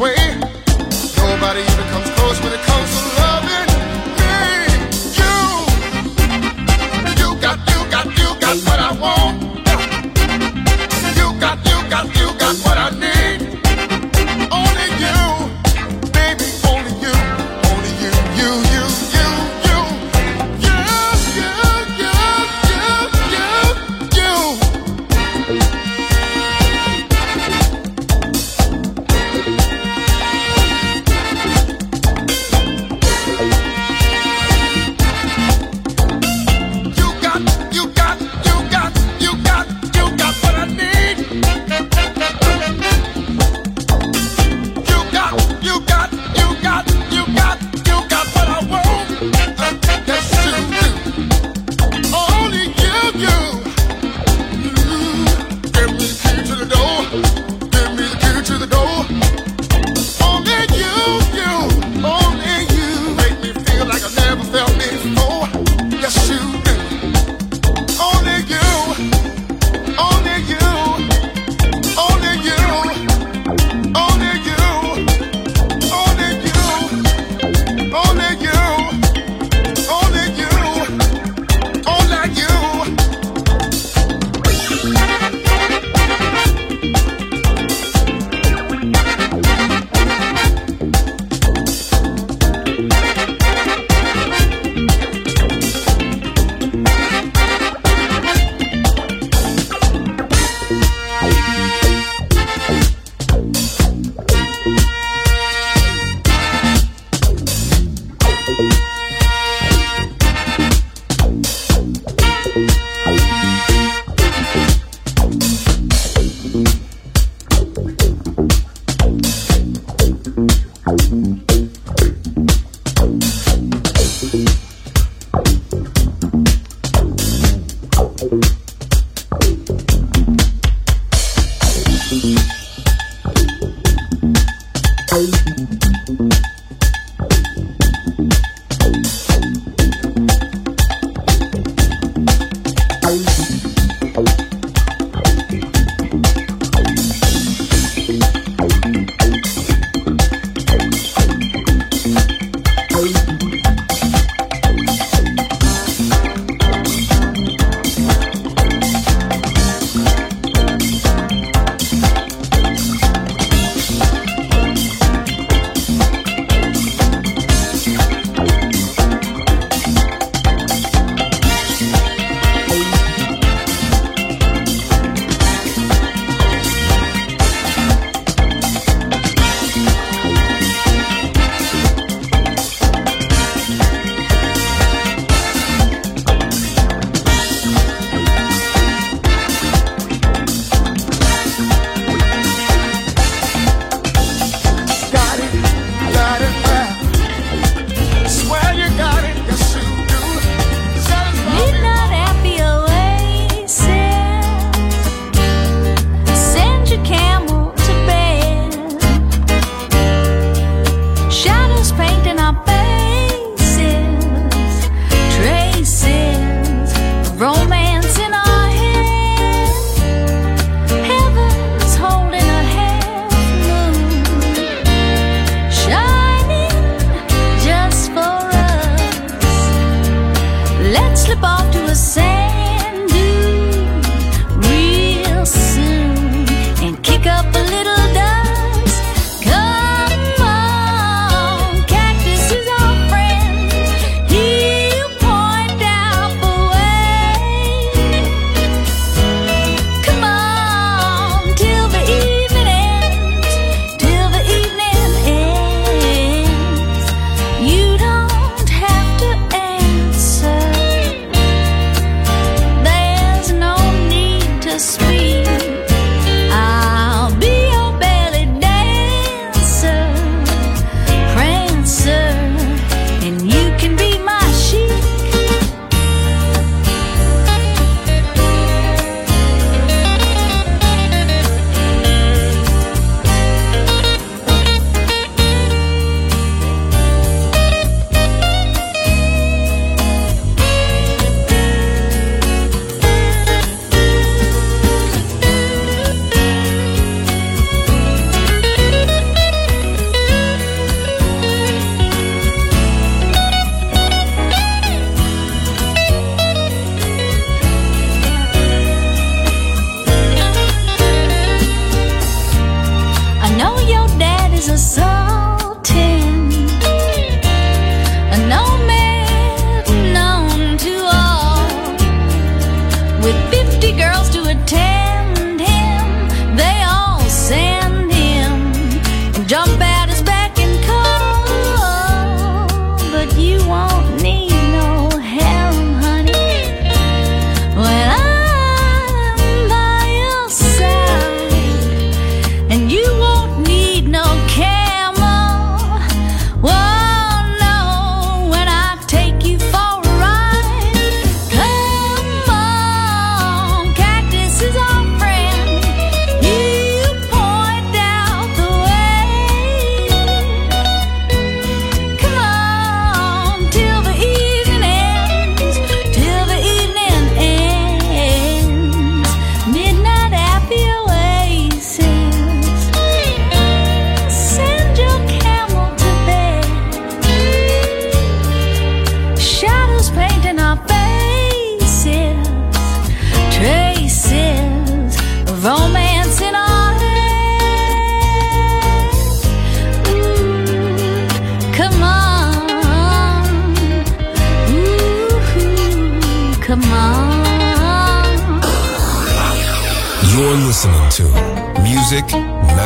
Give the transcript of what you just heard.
way. Nobody even comes